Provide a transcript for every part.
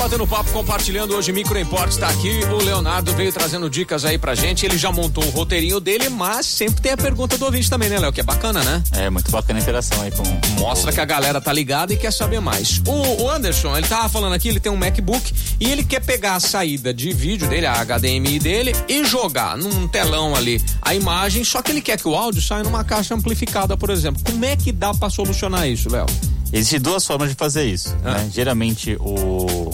batendo papo, compartilhando hoje Micro Imports, tá aqui. O Leonardo veio trazendo dicas aí pra gente. Ele já montou o roteirinho dele, mas sempre tem a pergunta do ouvinte também, né, Léo? Que é bacana, né? É, muito bacana a interação aí com. Mostra que a galera tá ligada e quer saber mais. O, o Anderson, ele tava falando aqui, ele tem um MacBook e ele quer pegar a saída de vídeo dele, a HDMI dele, e jogar num telão ali a imagem, só que ele quer que o áudio saia numa caixa amplificada, por exemplo. Como é que dá pra solucionar isso, Léo? Existem duas formas de fazer isso. Ah. Né? Geralmente o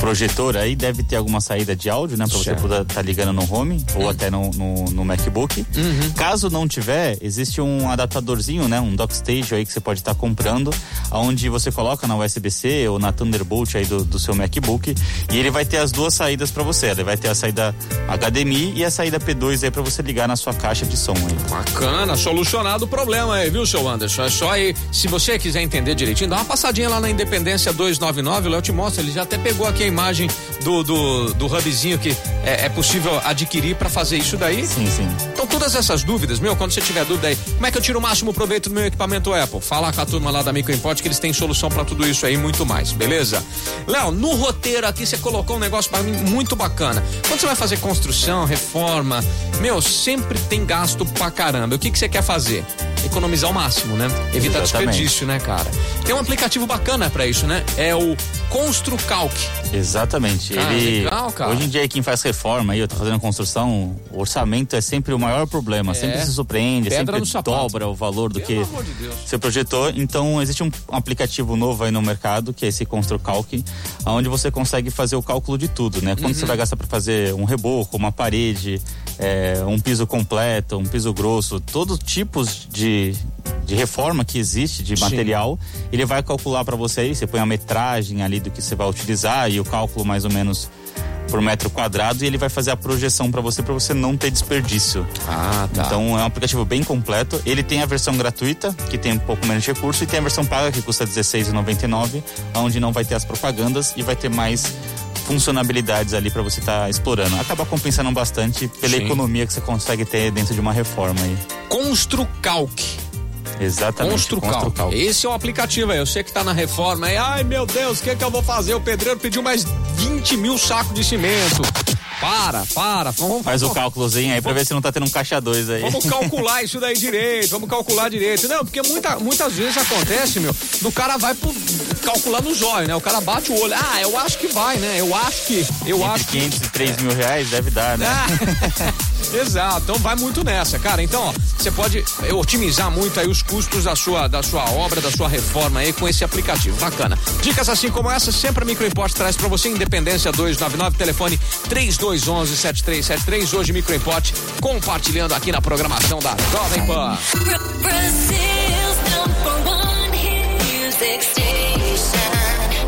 projetor aí deve ter alguma saída de áudio, né? Pra você poder estar tá ligando no home ou uhum. até no, no, no MacBook. Uhum. Caso não tiver, existe um adaptadorzinho, né? Um dockstage aí que você pode estar tá comprando, onde você coloca na USB-C ou na Thunderbolt aí do, do seu MacBook e ele vai ter as duas saídas para você. Ele vai ter a saída HDMI e a saída P2 aí para você ligar na sua caixa de som aí. Bacana, solucionado o problema aí, viu, seu Anderson? É só aí, se você quiser entender direitinho, dá uma passadinha lá na Independência 299, o Léo te mostra, ele já até pegou aqui imagem do, do, do hubzinho que é, é possível adquirir para fazer isso daí? Sim, sim. Então todas essas dúvidas, meu, quando você tiver dúvida aí, como é que eu tiro o máximo proveito do meu equipamento Apple? Fala com a turma lá da Microimport que eles têm solução para tudo isso aí e muito mais, beleza? Léo, no roteiro aqui você colocou um negócio para mim muito bacana. Quando você vai fazer construção, reforma, meu, sempre tem gasto pra caramba. O que que você quer fazer? economizar o máximo, né? Evitar Exatamente. desperdício, né, cara? Tem um aplicativo bacana para isso, né? É o ConstruCalc. Exatamente. Ah, Ele legal, cara. Hoje em dia quem faz reforma aí, eu tô fazendo construção, o orçamento é sempre o maior problema, é. sempre se surpreende, Pedra sempre dobra o valor do Pelo que de você projetou. Então existe um aplicativo novo aí no mercado, que é esse ConstruCalc, onde você consegue fazer o cálculo de tudo, né? Quando uhum. você vai gastar para fazer um reboco, uma parede, é, um piso completo, um piso grosso, todos tipos de, de reforma que existe de material, Sim. ele vai calcular para você aí, você põe a metragem ali do que você vai utilizar e o cálculo mais ou menos por metro quadrado e ele vai fazer a projeção para você para você não ter desperdício. Ah, tá. Então é um aplicativo bem completo. Ele tem a versão gratuita, que tem um pouco menos de recurso, e tem a versão paga que custa R$16,99, onde não vai ter as propagandas e vai ter mais funcionalidades ali para você estar tá explorando. Acaba compensando bastante pela Sim. economia que você consegue ter dentro de uma reforma aí. Construcalc. Exatamente. Construcal. Construcal. Esse é o aplicativo aí. Eu sei que tá na reforma aí. Ai, meu Deus, o que, que eu vou fazer? O pedreiro pediu mais 20 mil sacos de cimento. Para, para. Vamos, Faz vamos, o cálculozinho aí pra ver se não tá tendo um caixa dois aí. Vamos calcular isso daí direito, vamos calcular direito. Não, porque muita, muitas vezes acontece, meu, do cara vai pro, calcular no zóio, né? O cara bate o olho. Ah, eu acho que vai, né? Eu acho que. Eu Entre acho 500 que... e 3 mil reais deve dar, né? Ah, exato. Então vai muito nessa, cara. Então, ó, você pode otimizar muito aí os custos da sua, da sua obra, da sua reforma aí com esse aplicativo. Bacana. Dicas assim como essa, sempre a Microimport traz para você. Independência 299, telefone 3211 7373. Hoje, Microimport compartilhando aqui na programação da Jovem Pan. Brasil's number one hit music.